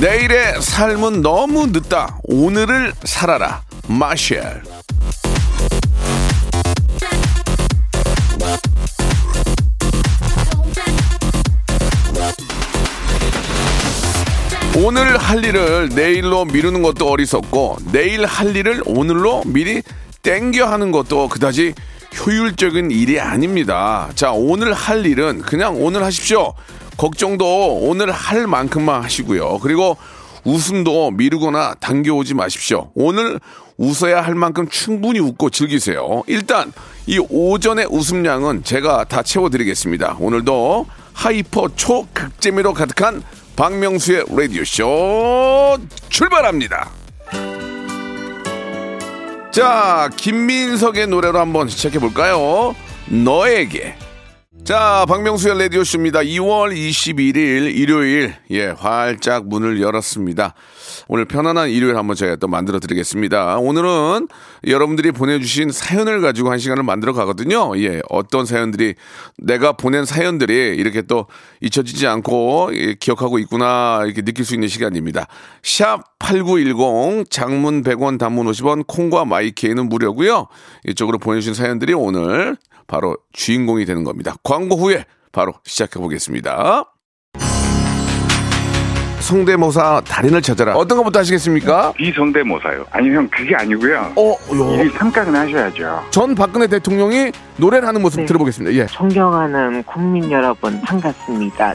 내일의 삶은 너무 늦다. 오늘을 살아라. 마셸. 오늘 할 일을 내일로 미루는 것도 어리석고 내일 할 일을 오늘로 미리 땡겨 하는 것도 그다지 효율적인 일이 아닙니다. 자, 오늘 할 일은 그냥 오늘 하십시오. 걱정도 오늘 할 만큼만 하시고요. 그리고 웃음도 미루거나 당겨오지 마십시오. 오늘 웃어야 할 만큼 충분히 웃고 즐기세요. 일단 이 오전의 웃음량은 제가 다 채워드리겠습니다. 오늘도 Hyper 초극재미로 가득한 박명수의 라디오쇼 출발합니다. 자, 김민석의 노래로 한번 시작해 볼까요? 너에게. 자, 박명수의 라디오쇼입니다. 2월 21일 일요일, 예, 활짝 문을 열었습니다. 오늘 편안한 일요일 한번 저희가 또 만들어 드리겠습니다. 오늘은 여러분들이 보내주신 사연을 가지고 한 시간을 만들어 가거든요. 예, 어떤 사연들이, 내가 보낸 사연들이 이렇게 또 잊혀지지 않고 예, 기억하고 있구나, 이렇게 느낄 수 있는 시간입니다. 샵 8910, 장문 100원, 단문 50원, 콩과 마이케이는 무료고요 이쪽으로 보내주신 사연들이 오늘 바로 주인공이 되는 겁니다. 광고 후에 바로 시작해 보겠습니다. 성대모사 달인을 찾아라. 어떤 것부터 하시겠습니까? 비성대모사요. 아니 형 그게 아니고요. 어, 요. 일이 삼각은 하셔야죠. 전 박근혜 대통령이 노래를 하는 모습 네. 들어보겠습니다. 예. 존경하는 국민 여러분 반갑습니다.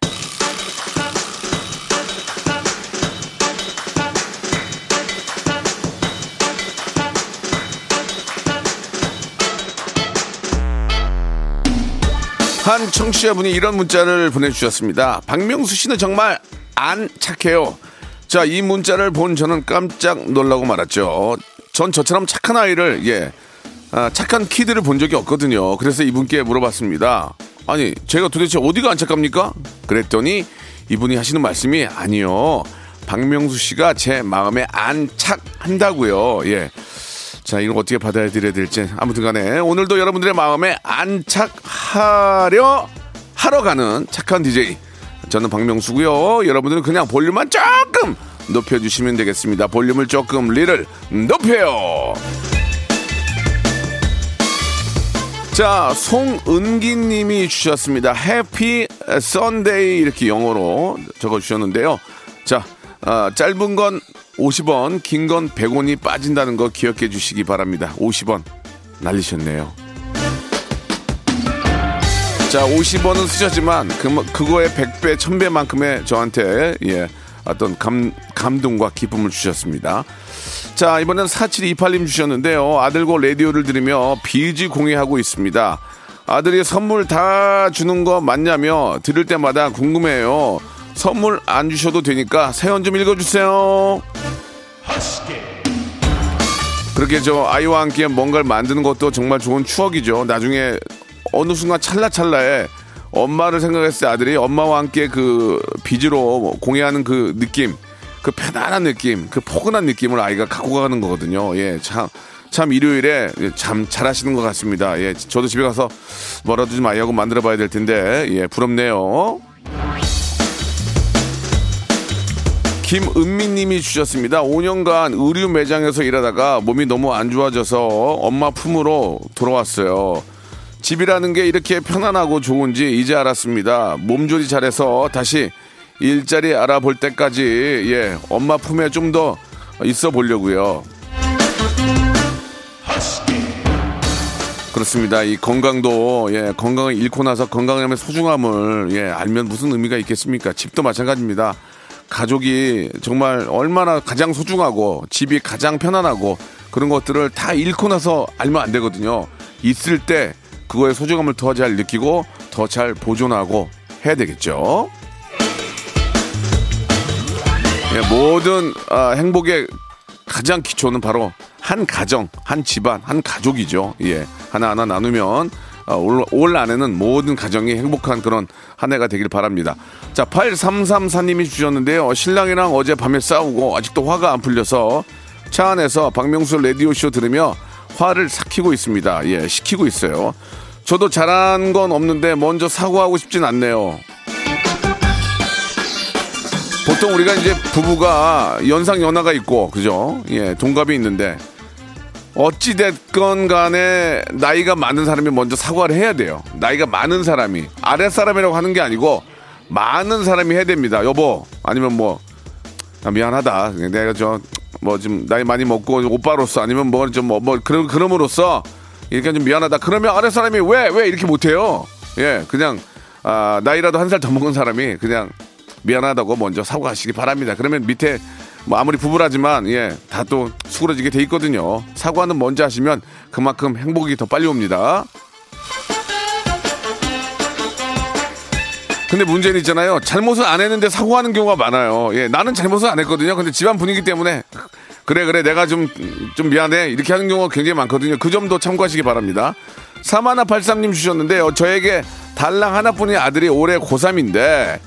한 청취자분이 이런 문자를 보내주셨습니다. 박명수 씨는 정말 안 착해요. 자, 이 문자를 본 저는 깜짝 놀라고 말았죠. 전 저처럼 착한 아이를, 예, 아, 착한 키드를 본 적이 없거든요. 그래서 이분께 물어봤습니다. 아니, 제가 도대체 어디가 안 착합니까? 그랬더니 이분이 하시는 말씀이 아니요. 박명수 씨가 제 마음에 안 착한다고요. 예. 자, 이걸 어떻게 받아들여야 될지. 아무튼 간에 오늘도 여러분들의 마음에 안착하려 하러 가는 착한 DJ. 저는 박명수고요. 여러분들은 그냥 볼륨만 조금 높여주시면 되겠습니다. 볼륨을 조금 리를 높여요. 자, 송은기 님이 주셨습니다. Happy Sunday 이렇게 영어로 적어 주셨는데요. 자, 아, 짧은 건 50원, 긴 건 100원이 빠진다는 거 기억해 주시기 바랍니다. 50원 날리셨네요. 자, 50원은 쓰셨지만 그, 그거의 100배, 1000배만큼의 저한테 예, 어떤 감, 감동과 기쁨을 주셨습니다. 자, 이번엔 4728님 주셨는데요. 아들과 라디오를 들으며 비지 공예하고 있습니다. 아들이 선물 다 주는 거 맞냐며 들을 때마다 궁금해요. 선물 안 주셔도 되니까 사연 좀 읽어주세요. 그렇게 저 아이와 함께 뭔가를 만드는 것도 정말 좋은 추억이죠. 나중에 어느 순간 찰나찰나에 엄마를 생각했을 때 아들이 엄마와 함께 그 빚으로 공예하는 그 느낌, 그 편안한 느낌, 그 포근한 느낌을 아이가 갖고 가는 거거든요. 예, 참. 참 일요일에 참 잘하시는 것 같습니다. 예, 저도 집에 가서 뭐라도 좀 아이하고 만들어 봐야 될 텐데 예, 부럽네요. 김은미님이 주셨습니다. 5년간 의류 매장에서 일하다가 몸이 너무 안 좋아져서 엄마 품으로 돌아왔어요. 집이라는 게 이렇게 편안하고 좋은지 이제 알았습니다. 몸조리 잘해서 다시 일자리 알아볼 때까지 예 엄마 품에 좀 더 있어 보려고요. 그렇습니다. 이 건강도 예 건강을 잃고 나서 건강함의 소중함을 예 알면 무슨 의미가 있겠습니까? 집도 마찬가지입니다. 가족이 정말 얼마나 가장 소중하고 집이 가장 편안하고 그런 것들을 다 잃고 나서 알면 안 되거든요. 있을 때 그거의 소중함을 더 잘 느끼고 더 잘 보존하고 해야 되겠죠. 예, 모든 아, 행복의 가장 기초는 바로 한 가정, 한 집안, 한 가족이죠. 예. 하나하나 나누면 어, 올, 올 안에는 모든 가정이 행복한 그런 한 해가 되길 바랍니다. 자, 8334님이 주셨는데요. 신랑이랑 어제 밤에 싸우고 아직도 화가 안 풀려서 차 안에서 박명수 라디오쇼 들으며 화를 삭히고 있습니다. 예, 식히고 있어요. 저도 잘한 건 없는데 먼저 사과하고 싶진 않네요. 보통 우리가 이제 부부가 연상 연하가 있고 그죠? 예, 동갑이 있는데 어찌 됐건 간에 나이가 많은 사람이 먼저 사과를 해야 돼요. 나이가 많은 사람이 아랫 사람이라고 하는 게 아니고 많은 사람이 해야 됩니다. 여보 아니면 뭐 아, 미안하다. 내가 저뭐좀 나이 많이 먹고 오빠로서 아니면 뭐 좀 뭐 뭐 그런 그럼으로써 이렇게 좀 미안하다. 그러면 아랫 사람이 왜 왜 이렇게 못해요? 예, 그냥 아, 나이라도 한 살 더 먹은 사람이 그냥 미안하다고 먼저 사과하시기 바랍니다. 그러면 밑에 뭐 아무리 부부라지만 예, 다 또 수그러지게 돼 있거든요. 사과는 먼저 하시면 그만큼 행복이 더 빨리 옵니다. 근데 문제는 있잖아요. 잘못을 안 했는데 사과하는 경우가 많아요. 예, 나는 잘못을 안 했거든요. 근데 집안 분위기 때문에 그래 그래 내가 좀좀 미안해 이렇게 하는 경우가 굉장히 많거든요. 그 점도 참고하시기 바랍니다. 사마나 83님 주셨는데 요. 저에게 달랑 하나뿐인 아들이 올해 고3인데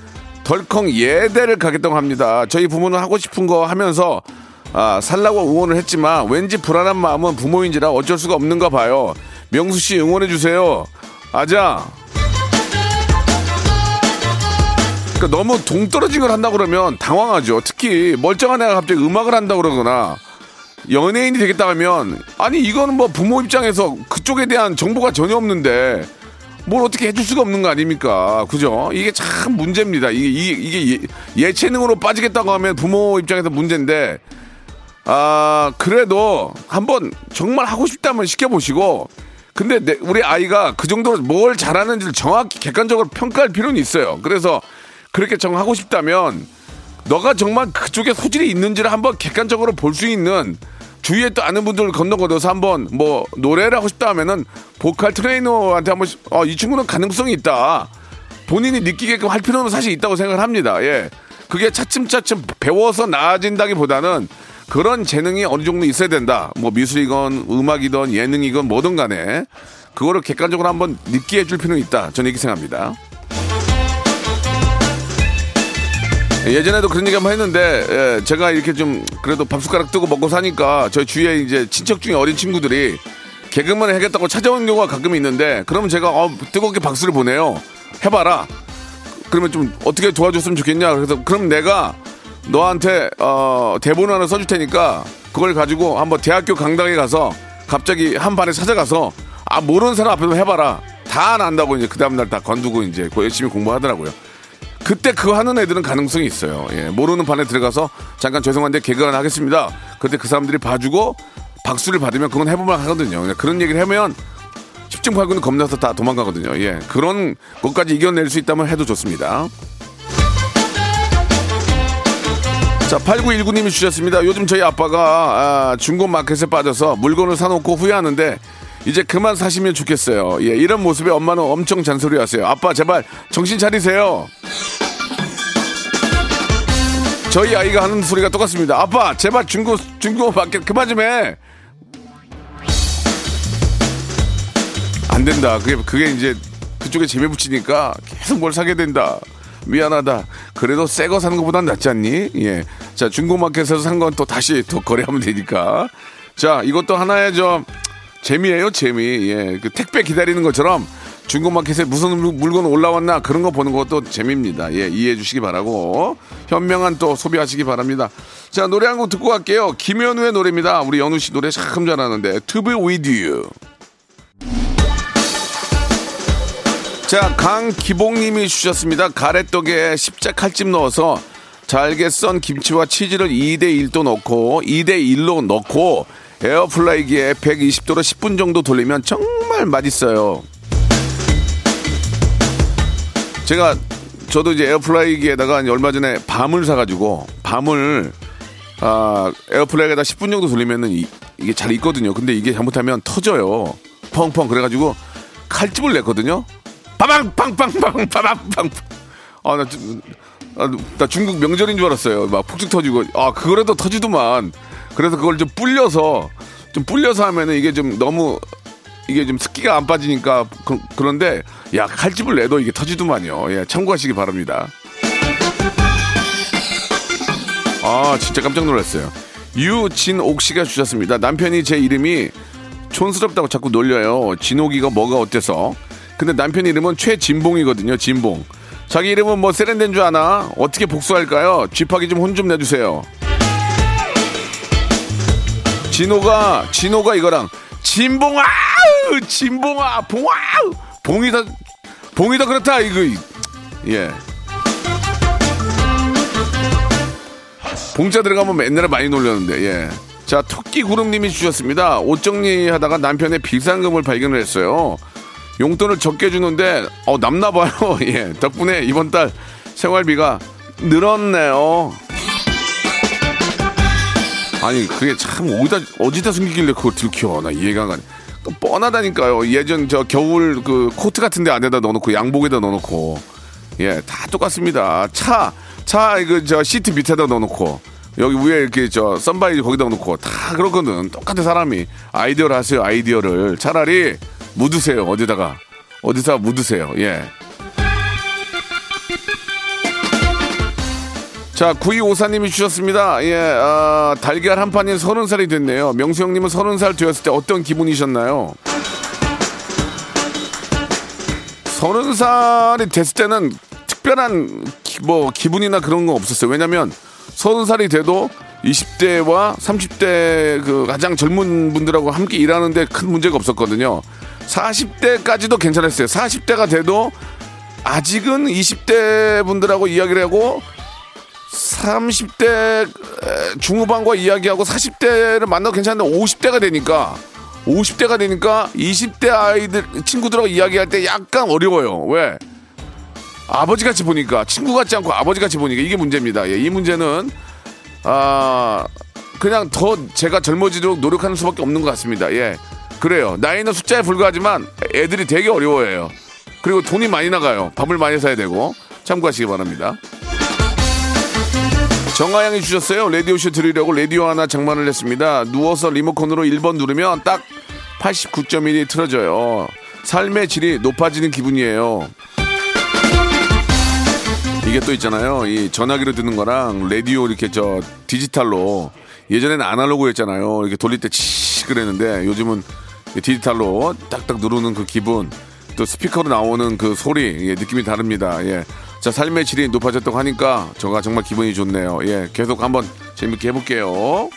덜컹 예대를 가겠다고 합니다. 저희 부모는 하고 싶은 거 하면서 아, 살라고 응원을 했지만 왠지 불안한 마음은 부모인지라 어쩔 수가 없는가 봐요. 명수 씨 응원해 주세요. 아자. 그러니까 너무 동떨어진 걸 한다 그러면 당황하죠. 특히 멀쩡한 애가 갑자기 음악을 한다 그러거나 연예인이 되겠다 하면 아니 이거는 뭐 부모 입장에서 그쪽에 대한 정보가 전혀 없는데 뭘 어떻게 해줄 수가 없는 거 아닙니까? 그죠? 이게 참 문제입니다. 이게, 이게, 예, 예체능으로 빠지겠다고 하면 부모 입장에서 문제인데, 아, 그래도 한번 정말 하고 싶다면 시켜보시고, 근데 내, 우리 아이가 그 정도로 뭘 잘하는지를 정확히 객관적으로 평가할 필요는 있어요. 그래서 그렇게 정하고 싶다면, 너가 정말 그쪽에 소질이 있는지를 한번 객관적으로 볼 수 있는 주위에 또 아는 분들 건너건너서 한번 뭐 노래를 하고 싶다 하면은 보컬 트레이너한테 한번 어, 이 친구는 가능성이 있다. 본인이 느끼게끔 할 필요는 사실 있다고 생각을 합니다. 예. 그게 차츰차츰 배워서 나아진다기보다는 그런 재능이 어느 정도 있어야 된다. 뭐 미술이건 음악이든 예능이건 뭐든 간에 그거를 객관적으로 한번 느끼게 해줄 필요는 있다. 저는 이렇게 생각합니다. 예전에도 그런 얘기 한번 했는데 예, 제가 이렇게 좀 그래도 밥숟가락 뜨고 먹고 사니까 저희 주위에 이제 친척 중에 어린 친구들이 개그맨을 하겠다고 찾아오는 경우가 가끔 있는데 그러면 제가 어, 뜨겁게 박수를 보내요. 해봐라. 그러면 좀 어떻게 도와줬으면 좋겠냐. 그래서 그럼 내가 너한테 어, 대본 하나 써줄 테니까 그걸 가지고 한번 대학교 강당에 가서 갑자기 한 반에 찾아가서 아 모르는 사람 앞에서 해봐라. 다안 한다고 이제 그 다음날 다 건두고 이제 열심히 공부하더라고요. 그때 그거 하는 애들은 가능성이 있어요. 예, 모르는 반에 들어가서 잠깐 죄송한데 개그 하나 하겠습니다. 그때 그 사람들이 봐주고 박수를 받으면 그건 해볼만 하거든요. 그런 얘기를 하면 10중 8구는 겁나서 다 도망가거든요. 예, 그런 것까지 이겨낼 수 있다면 해도 좋습니다. 자, 8919님이 주셨습니다. 요즘 저희 아빠가 아, 중고 마켓에 빠져서 물건을 사놓고 후회하는데 이제 그만 사시면 좋겠어요. 예, 이런 모습에 엄마는 엄청 잔소리 하세요. 아빠, 제발 정신 차리세요. 저희 아이가 하는 소리가 똑같습니다. 아빠, 제발 중고, 중고 마켓 그만 좀 해. 안 된다. 그게, 그게 이제 그쪽에 재미 붙이니까 계속 뭘 사게 된다. 미안하다. 그래도 새 거 사는 것보단 낫지 않니? 예. 자, 중고마켓에서 산 건 또 다시 또 거래하면 되니까. 자, 이것도 하나의 좀 재미예요, 재미. 예. 그 택배 기다리는 것처럼 중고마켓에 무슨 물- 물건 올라왔나 그런 거 보는 것도 재미입니다. 예, 이해해 주시기 바라고. 현명한 또 소비하시기 바랍니다. 자, 노래 한 곡 듣고 갈게요. 김현우의 노래입니다. 우리 연우 씨 노래 참 잘하는데. To be with you. 자, 강기봉님이 주셨습니다. 가래떡에 십자 칼집 넣어서 잘게 썬 김치와 치즈를 2대 1도 넣고 2대 1로 넣고 에어프라이기에 120도로 10분 정도 돌리면 정말 맛있어요. 제가 저도 이제 에어프라이기에다가 얼마 전에 밤을 사가지고 밤을 아, 에어프라이기에다 10분 정도 돌리면은 이, 게 잘 익거든요. 근데 이게 잘못하면 터져요. 펑펑 그래가지고 칼집을 냈거든요. 빠방 빵빵빵 빠방빵. 아, 아, 나 중국 명절인 줄 알았어요. 막 폭죽 터지고. 아, 그거라도 터지더만. 그래서 그걸 좀 불려서 좀 불려서 하면은 이게 좀 너무 이게 좀 습기가 안 빠지니까 그, 런데야 칼집을 내도 이게 터지더만요. 예, 참고하시기 바랍니다. 아 진짜 깜짝 놀랐어요. 유진옥 씨가 주셨습니다. 남편이 제 이름이 촌스럽다고 자꾸 놀려요. 진옥이가 뭐가 어때서? 근데 남편 이름은 최진봉이거든요. 진봉. 자기 이름은 뭐 세련된 줄 아나? 어떻게 복수할까요? 쥐파기 좀 혼좀 내주세요. 진호가 진호가 이거랑 진봉아 진봉아 봉아 봉이다 봉이다 그렇다 이거 예 봉자 들어가면 옛날에 많이 놀렸는데 예. 자 토끼 구름님이 주셨습니다. 옷 정리하다가 남편의 비상금을 발견을 했어요. 용돈을 적게 주는데 어 남나 봐요. 예 덕분에 이번 달 생활비가 늘었네요. 아니 그게 참 어디다 어디다 숨기길래 그걸 들켜 나 이해가 안 가네. 또 뻔하다니까요. 예전 저 겨울 그 코트 같은 데 안에다 넣어놓고 양복에다 넣어놓고 예 다 똑같습니다. 차 차 이거 저 시트 밑에다 넣어놓고 여기 위에 이렇게 저 썬바이저 거기다 넣고 다 그렇거든. 똑같은 사람이 아이디어를 하세요. 아이디어를 차라리 묻으세요. 어디다가 어디다 묻으세요. 예. 자, 9254님이 주셨습니다. 예, 아, 달걀 한 판이 서른 살이 됐네요. 명수 형님은 서른 살 되었을 때 어떤 기분이셨나요? 서른 살이 됐을 때는 특별한 기, 뭐 기분이나 그런 거 없었어요. 왜냐면 서른 살이 돼도 20대와 30대 그 가장 젊은 분들하고 함께 일하는데 큰 문제가 없었거든요. 40대까지도 괜찮았어요. 40대가 돼도 아직은 20대 분들하고 이야기를 하고 30대 중후반과 이야기하고 40대를 만나도 괜찮은데 50대가 되니까 50대가 되니까 20대 아이들 친구들하고 이야기할 때 약간 어려워요. 왜? 아버지 같이 보니까 친구 같지 않고 아버지 같이 보니까 이게 문제입니다. 예, 이 문제는 아 그냥 더 제가 젊어지도록 노력하는 수밖에 없는 것 같습니다. 예, 그래요. 나이는 숫자에 불과하지만 애들이 되게 어려워해요. 그리고 돈이 많이 나가요. 밥을 많이 사야 되고 참고하시기 바랍니다. 정하양이 주셨어요. 라디오쇼 들으려고 라디오 하나 장만을 했습니다. 누워서 리모컨으로 1번 누르면 딱 89.1이 틀어져요. 삶의 질이 높아지는 기분이에요. 이게 또 있잖아요. 이 전화기로 듣는 거랑 라디오 이렇게 저 디지털로 예전에는 아날로그였잖아요. 이렇게 돌릴 때 치 그랬는데 요즘은 디지털로 딱딱 누르는 그 기분 또 스피커로 나오는 그 소리 예, 느낌이 다릅니다. 예. 자 삶의 질이 높아졌다고 하니까 저가 정말 기분이 좋네요. 예, 계속 한번 재밌게 해볼게요.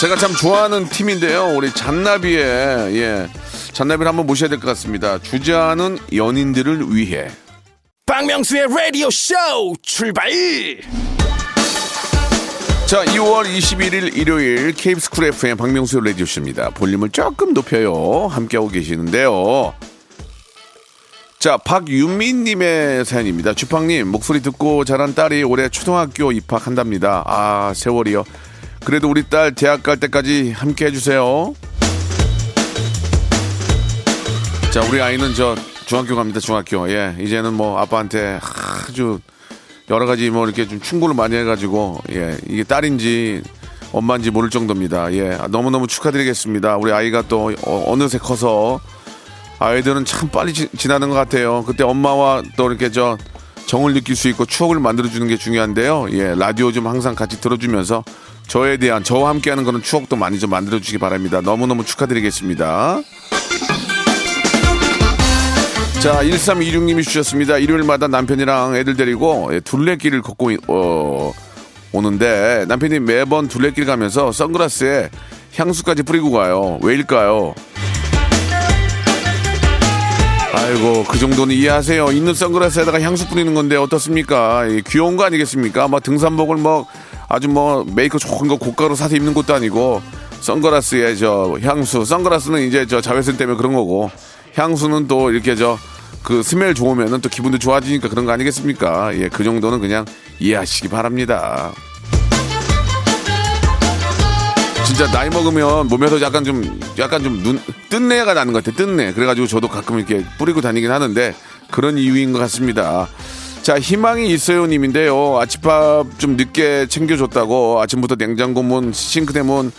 제가 참 좋아하는 팀인데요. 우리 잔나비의 예, 잔나비를 한번 모셔야 될 것 같습니다. 주저하는 연인들을 위해. 박명수의 라디오 쇼 출발 자, 2월 21일 일요일 KBS 쿨 FM 박명수 라디오쇼입니다. 볼륨을 조금 높여요. 함께하고 계시는데요. 자, 박윤민님의 사연입니다. 주팡님, 목소리 듣고 자란 딸이 올해 초등학교 입학한답니다. 아, 세월이요. 그래도 우리 딸 대학 갈 때까지 함께 해주세요. 자, 우리 아이는 저 중학교 갑니다. 중학교. 예, 이제는 뭐 아빠한테 아주 여러 가지 뭐 이렇게 좀 충고를 많이 해가지고 예, 이게 딸인지 엄마인지 모를 정도입니다. 예, 너무 너무 축하드리겠습니다. 우리 아이가 또 어, 느새 커서 아이들은 참 빨리 지, 지나는 것 같아요. 그때 엄마와 또 이렇게 저 정을 느낄 수 있고 추억을 만들어주는 게 중요한데요. 예, 라디오 좀 항상 같이 들어주면서 저에 대한 저와 함께하는 그런 추억도 많이 좀 만들어주시기 바랍니다. 너무너무 축하드리겠습니다. 자, 1326님이 주셨습니다. 일요일마다 남편이랑 애들 데리고 예, 둘레길을 걷고 어, 오는데 남편이 매번 둘레길 가면서 선글라스에 향수까지 뿌리고 가요. 왜일까요? 아이고 그 정도는 이해하세요. 있는 선글라스에다가 향수 뿌리는 건데 어떻습니까? 예, 귀여운 거 아니겠습니까? 뭐 등산복을 뭐 아주 뭐 메이크 좋은 거 고가로 사서 입는 것도 아니고 선글라스에 저 향수, 선글라스는 이제 저 자외선 때문에 그런 거고 향수는 또 이렇게 저 그 스멜 좋으면은 또 기분도 좋아지니까 그런 거 아니겠습니까? 예, 그 정도는 그냥 이해하시기 바랍니다. 진짜 나이 먹으면 몸에서 약간 좀 약간 좀 눈 뜬내가 나는 것 같아 뜬내. 그래가지고 저도 가끔 이렇게 뿌리고 다니긴 하는데 그런 이유인 것 같습니다. 자 희망이 있어요 님인데요. 아침밥 좀 늦게 챙겨줬다고 아침부터 냉장고 문 싱크대 문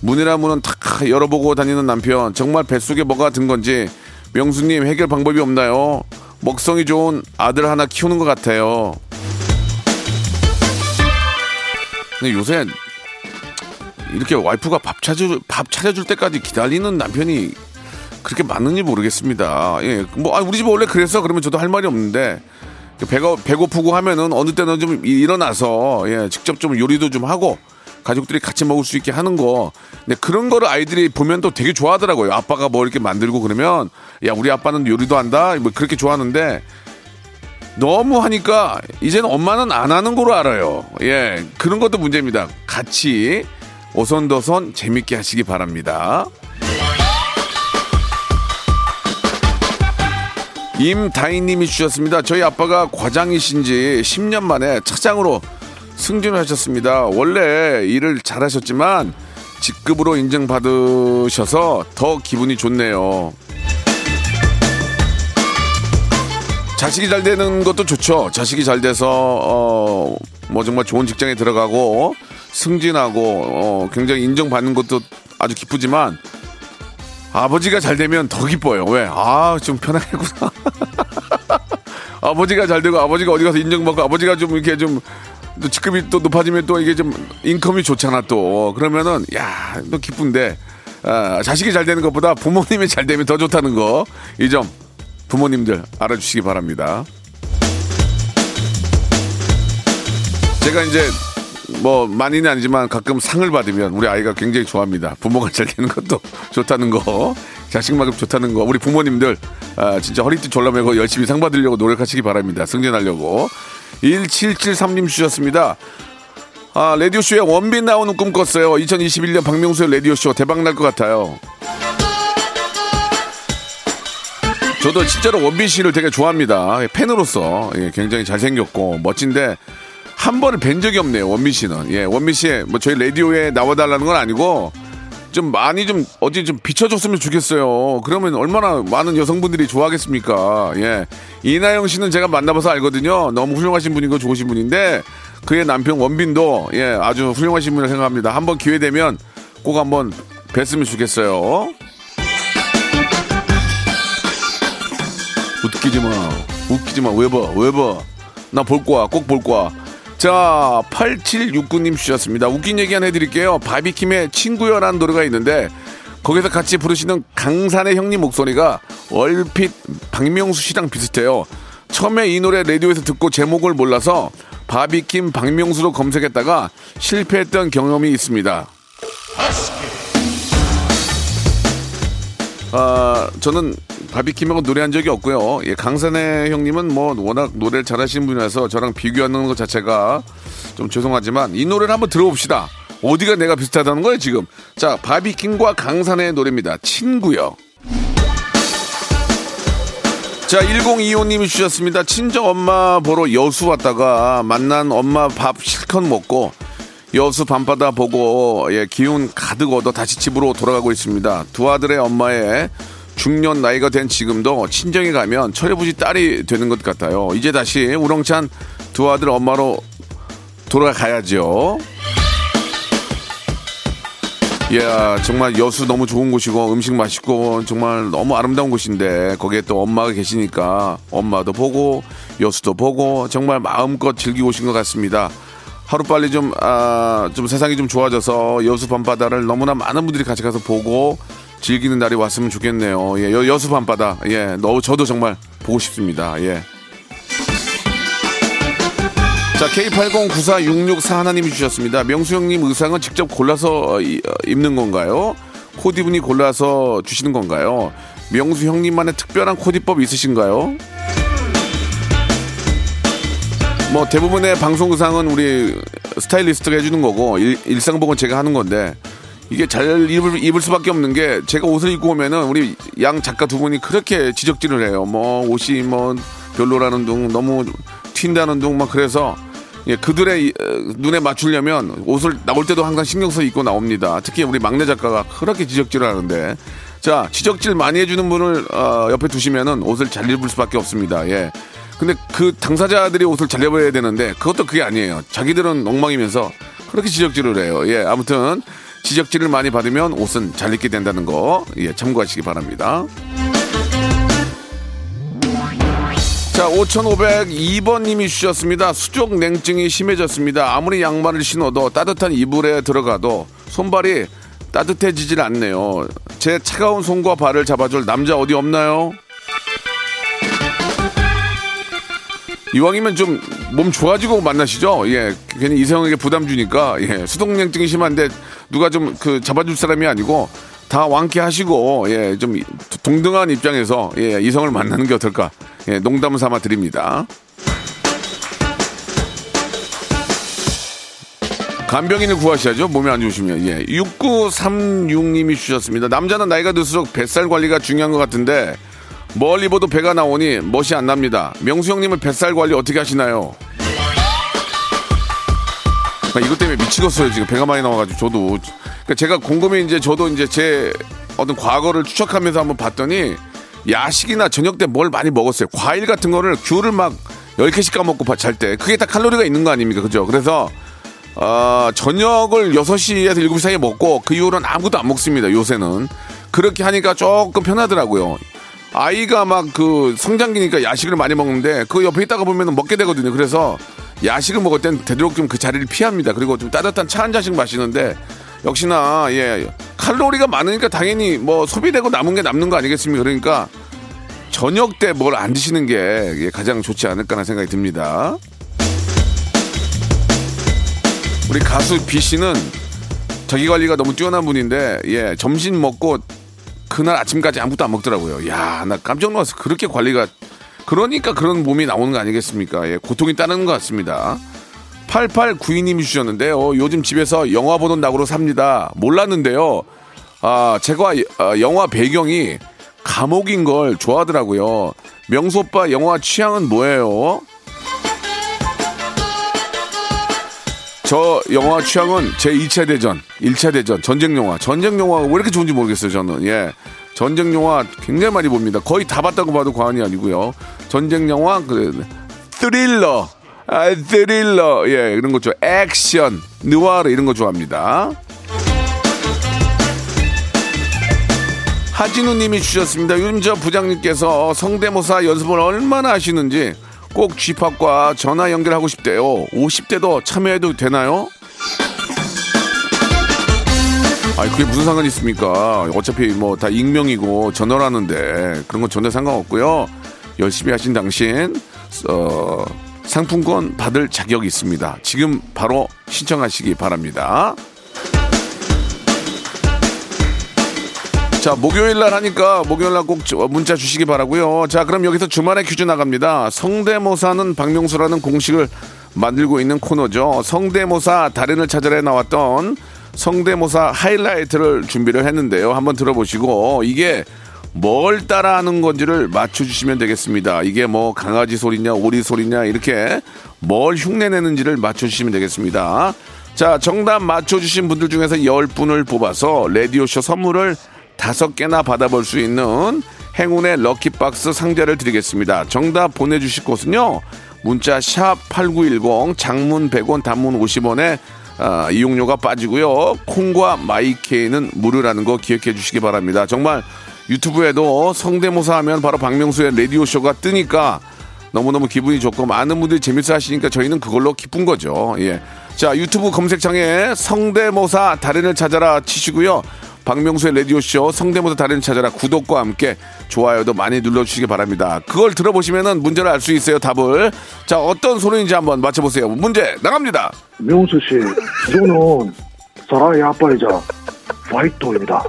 문이라 문은 탁 열어보고 다니는 남편. 정말 뱃속에 뭐가 든 건지 명수님 해결 방법이 없나요? 먹성이 좋은 아들 하나 키우는 것 같아요. 근데 요새 이렇게 와이프가 밥 차려 밥 차려줄 때까지 기다리는 남편이 그렇게 맞는지 모르겠습니다. 예, 뭐 아, 우리 집 원래 그래서 그러면 저도 할 말이 없는데 배가 배고프고 하면은 어느 때는 좀 일어나서 예, 직접 좀 요리도 좀 하고 가족들이 같이 먹을 수 있게 하는 거. 근데 그런 거를 아이들이 보면 또 되게 좋아하더라고요. 아빠가 뭐 이렇게 만들고 그러면 야 우리 아빠는 요리도 한다. 뭐 그렇게 좋아하는데 너무 하니까 이제는 엄마는 안 하는 거로 알아요. 예, 그런 것도 문제입니다. 같이 오손도손 재밌게 하시기 바랍니다. 임다희님이 주셨습니다. 저희 아빠가 과장이신지 10년 만에 차장으로 승진을 하셨습니다. 원래 일을 잘하셨지만 직급으로 인정받으셔서 더 기분이 좋네요. 자식이 잘 되는 것도 좋죠. 자식이 잘 돼서 어, 뭐 정말 좋은 직장에 들어가고 승진하고 어, 굉장히 인정받는 것도 아주 기쁘지만 아버지가 잘 되면 더 기뻐요. 왜? 아, 좀 편하겠구나. 아버지가 잘 되고 아버지가 어디 가서 인정받고 아버지가 좀 이렇게 좀 또 직급이 또 높아지면 또 이게 좀 인컴이 좋잖아 또 그러면은 야 또 기쁜데 아, 자식이 잘 되는 것보다 부모님이 잘 되면 더 좋다는 거 이 점 부모님들 알아주시기 바랍니다. 제가 이제 뭐 많이는 아니지만 가끔 상을 받으면 우리 아이가 굉장히 좋아합니다. 부모가 잘 되는 것도 좋다는 거, 자식만큼 좋다는 거. 우리 부모님들 아, 진짜 허리띠 졸라매고 열심히 상 받으려고 노력하시기 바랍니다. 승진하려고. 1773님 주셨습니다. 아, 라디오쇼에 원빈 나오는 꿈 꿨어요. 2021년 박명수의 라디오쇼 대박 날 것 같아요. 저도 진짜로 원빈 씨를 되게 좋아합니다. 팬으로서 예, 굉장히 잘생겼고 멋진데 한 번을 뵌 적이 없네요. 원민 씨는. 예, 원민 씨, 뭐 저희 라디오에 나와달라는 건 아니고 좀 많이 좀 어디 좀 비춰줬으면 좋겠어요. 그러면 얼마나 많은 여성분들이 좋아하겠습니까? 예. 이나영 씨는 제가 만나봐서 알거든요. 너무 훌륭하신 분이고 좋으신 분인데 그의 남편 원빈도 예, 아주 훌륭하신 분이라고 생각합니다. 한번 기회 되면 꼭 한번 뵀으면 좋겠어요. 웃기지 마. 웃기지 마. 왜 봐? 왜 봐? 나 볼 거야. 꼭 볼 거야. 자, 8769님 주셨습니다. 웃긴 얘기 하나 해드릴게요. 바비킴의 친구여라는 노래가 있는데, 거기서 같이 부르시는 강산의 형님 목소리가 얼핏 박명수 씨랑 비슷해요. 처음에 이 노래 라디오에서 듣고 제목을 몰라서 바비킴 박명수로 검색했다가 실패했던 경험이 있습니다. 아, 저는 바비킴하고 노래한 적이 없고요. 예, 강산의 형님은 뭐 워낙 노래를 잘하시는 분이라서 저랑 비교하는 것 자체가 좀 죄송하지만 이 노래를 한번 들어봅시다. 어디가 내가 비슷하다는 거예요, 지금. 자, 바비킴과 강산의 노래입니다. 친구요. 자, 1025님이 주셨습니다. 친정 엄마 보러 여수 왔다가 만난 엄마 밥 실컷 먹고 여수 밤바다 보고 예, 기운 가득 얻어 다시 집으로 돌아가고 있습니다. 두 아들의 엄마의 중년 나이가 된 지금도 친정에 가면 철해부지 딸이 되는 것 같아요. 이제 다시 우렁찬 두 아들 엄마로 돌아가야죠. 예, 정말 여수 너무 좋은 곳이고 음식 맛있고 정말 너무 아름다운 곳인데 거기에 또 엄마가 계시니까 엄마도 보고 여수도 보고 정말 마음껏 즐기고 오신 것 같습니다. 하루빨리 좀, 아, 좀 세상이 좀 좋아져서 여수 밤바다를 너무나 많은 분들이 같이 가서 보고 즐기는 날이 왔으면 좋겠네요. 예, 여, 여수 밤바다. 예, 너, 저도 정말 보고 싶습니다. 예. 자, K80946641 하나님이 주셨습니다. 명수 형님 의상은 직접 골라서 어, 입는 건가요? 코디분이 골라서 주시는 건가요? 명수 형님만의 특별한 코디법 있으신가요? 뭐 대부분의 방송 의상은 우리 스타일리스트가 해주는 거고 일, 일상복은 제가 하는 건데 이게 잘 입을, 입을 수밖에 없는 게 제가 옷을 입고 오면은 우리 양 작가 두 분이 그렇게 지적질을 해요. 뭐 옷이 뭐 별로라는 둥 너무 튄다는 둥 막 그래서 예, 그들의 이, 어, 눈에 맞추려면 옷을 나올 때도 항상 신경 써 입고 나옵니다. 특히 우리 막내 작가가 그렇게 지적질을 하는데 자 지적질 많이 해주는 분을 어, 옆에 두시면은 옷을 잘 입을 수밖에 없습니다. 예. 근데 그 당사자들이 옷을 잘 입어야 되는데 그것도 그게 아니에요. 자기들은 엉망이면서 그렇게 지적질을 해요. 예, 아무튼 지적질을 많이 받으면 옷은 잘 입게 된다는 거 예, 참고하시기 바랍니다. 자, 5502번님이 주셨습니다. 수족 냉증이 심해졌습니다. 아무리 양말을 신어도 따뜻한 이불에 들어가도 손발이 따뜻해지질 않네요. 제 차가운 손과 발을 잡아줄 남자 어디 없나요? 이왕이면 좀 몸 좋아지고 만나시죠. 예, 괜히 이성에게 부담 주니까 예, 수동냉증이 심한데 누가 좀 그 잡아줄 사람이 아니고 다 완쾌하시고 예, 좀 동등한 입장에서 예, 이성을 만나는 게 어떨까? 예, 농담 삼아 드립니다. 간병인을 구하셔야죠. 몸이 안 좋으시면. 예. 6936님이 주셨습니다. 남자는 나이가 들수록 뱃살 관리가 중요한 것 같은데 멀리 보도 배가 나오니 멋이 안 납니다. 명수 형님은 뱃살 관리 어떻게 하시나요? 나 이것 때문에 미치겠어요. 지금 배가 많이 나와가지고 저도. 그러니까 제가 곰곰이 이제 저도 이제 제 어떤 과거를 추적하면서 한번 봤더니 야식이나 저녁 때 뭘 많이 먹었어요. 과일 같은 거를 귤을 막 10개씩 까먹고 잘 때. 그게 다 칼로리가 있는 거 아닙니까? 그죠? 그래서 아, 저녁을 6시에서 7시 사이에 먹고 그 이후로는 아무것도 안 먹습니다. 요새는. 그렇게 하니까 조금 편하더라고요. 아이가 막 그 성장기니까 야식을 많이 먹는데 그 옆에 있다가 보면 먹게 되거든요. 그래서 야식을 먹을 땐 되도록이면 그 자리를 피합니다. 그리고 좀 따뜻한 차 한 잔씩 마시는데 역시나 예 칼로리가 많으니까 당연히 뭐 소비되고 남은 게 남는 거 아니겠습니까? 그러니까 저녁 때 뭘 안 드시는 게 예, 가장 좋지 않을까라는 생각이 듭니다. 우리 가수 B 씨는 자기 관리가 너무 뛰어난 분인데 예 점심 먹고 그날 아침까지 아무것도 안 먹더라고요. 야 나 깜짝 놀라서 그렇게 관리가 그러니까 그런 몸이 나오는 거 아니겠습니까? 예 고통이 따르는 것 같습니다. 8892님이 주셨는데요. 요즘 집에서 영화 보는 낙으로 삽니다. 몰랐는데요. 아 제가 아, 영화 배경이 감옥인 걸 좋아하더라고요. 명수 오빠 영화 취향은 뭐예요? 저 영화 취향은 제 2차 대전, 1차 대전, 전쟁 영화. 전쟁 영화가 왜 이렇게 좋은지 모르겠어요, 저는. 예. 전쟁 영화 굉장히 많이 봅니다. 거의 다 봤다고 봐도 과언이 아니고요. 전쟁 영화, 그, 스릴러, 아, 스릴러, 예, 이런 거 좋아. 액션, 느와르 이런 거 좋아합니다. 하진우 님이 주셨습니다. 요즘 저 부장님께서 성대모사 연습을 얼마나 하시는지 꼭 쥐팝과 전화 연결하고 싶대요. 50대도 참여해도 되나요? 아니 그게 무슨 상관이 있습니까? 어차피 뭐 다 익명이고 전화라는데 그런 건 전혀 상관없고요. 열심히 하신 당신 어, 상품권 받을 자격이 있습니다. 지금 바로 신청하시기 바랍니다. 자, 목요일 날 하니까 목요일 날 꼭 문자 주시기 바라고요. 자, 그럼 여기서 주말에 퀴즈 나갑니다. 성대모사는 박명수라는 공식을 만들고 있는 코너죠. 성대모사 달인을 찾아내 나왔던 성대모사 하이라이트를 준비를 했는데요. 한번 들어보시고 이게 뭘 따라하는 건지를 맞춰주시면 되겠습니다. 이게 뭐 강아지 소리냐 오리 소리냐 이렇게 뭘 흉내내는지를 맞춰주시면 되겠습니다. 자, 정답 맞춰주신 분들 중에서 10분을 뽑아서 라디오쇼 선물을 다섯 개나 받아볼 수 있는 행운의 럭키박스 상자를 드리겠습니다. 정답 보내주실 곳은요. 문자 샵8910 장문 100원 단문 50원에 아, 이용료가 빠지고요. 콩과 마이케이는 무료라는 거 기억해 주시기 바랍니다. 정말 유튜브에도 성대모사 하면 바로 박명수의 라디오쇼가 뜨니까 너무너무 기분이 좋고 많은 분들이 재밌어 하시니까 저희는 그걸로 기쁜 거죠. 예. 자, 유튜브 검색창에 성대모사 달인을 찾아라 치시고요. 박명수의 라디오쇼 성대모사 달인을 찾아라 구독과 함께 좋아요도 많이 눌러주시기 바랍니다. 그걸 들어보시면 문제를 알 수 있어요, 답을. 자, 어떤 소리인지 한번 맞춰보세요. 문제 나갑니다. 명수 씨, 저는 사라의 아빠이자 화이토입니다.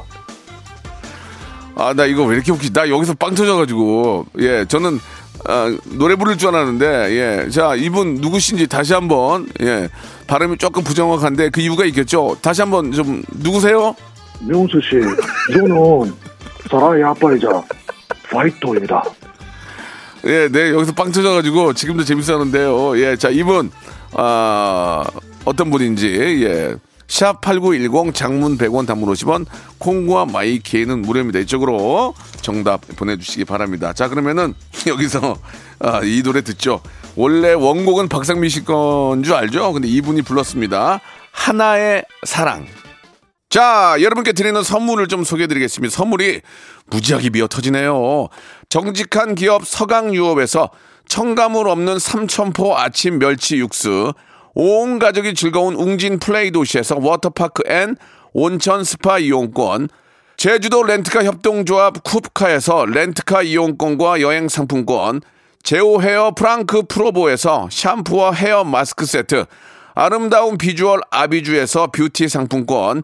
아, 나 이거 왜 이렇게 웃기지? 나 여기서 빵 터져가지고. 예, 저는, 아, 노래 부를 줄 알았는데, 예. 자, 이분 누구신지 다시 한번, 예. 발음이 조금 부정확한데 그 이유가 있겠죠? 다시 한번 좀, 누구세요? 명수 씨, 저는 사라의 아빠이자 화이토입니다. 예, 네, 여기서 빵 터져가지고 지금도 재밌어 하는데요. 예, 자, 이분, 아, 어떤 분인지, 예. 샵8910 장문 100원 단문 50원 콩과 마이케이는 무료입니다. 이쪽으로 정답 보내주시기 바랍니다. 자 그러면은 여기서 아, 이 노래 듣죠. 원래 원곡은 박상민 씨 건 줄 알죠? 근데 이분이 불렀습니다. 하나의 사랑. 자, 여러분께 드리는 선물을 좀 소개해 드리겠습니다. 선물이 무지하게 미어 터지네요. 정직한 기업 서강유업에서 첨가물 없는 삼천포 아침 멸치 육수, 온 가족이 즐거운 웅진 플레이 도시에서 워터파크 and 온천 스파 이용권, 제주도 렌트카 협동조합 쿱카에서 렌트카 이용권과 여행 상품권, 제오 헤어 프랑크 프로보에서 샴푸와 헤어 마스크 세트, 아름다운 비주얼 아비주에서 뷰티 상품권,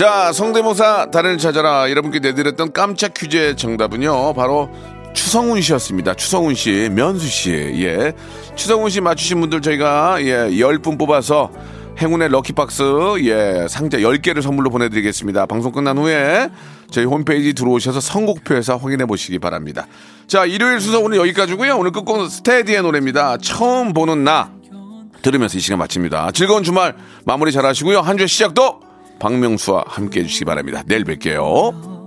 자, 성대모사 달인을 찾아라. 여러분께 내드렸던 깜짝 퀴즈의 정답은요. 바로 추성훈 씨였습니다. 추성훈 씨, 면수 씨. 예. 추성훈 씨 맞추신 분들 저희가 예, 10분 뽑아서 행운의 럭키박스 예, 상자 10개를 선물로 보내드리겠습니다. 방송 끝난 후에 저희 홈페이지 들어오셔서 선곡표에서 확인해 보시기 바랍니다. 자, 일요일 순서 오늘 여기까지고요. 오늘 끝곡은 스테디의 노래입니다. 처음 보는 나 들으면서 이 시간 마칩니다. 즐거운 주말 마무리 잘 하시고요. 한 주의 시작도 박명수와 함께 해주시기 바랍니다. 내일 뵐게요.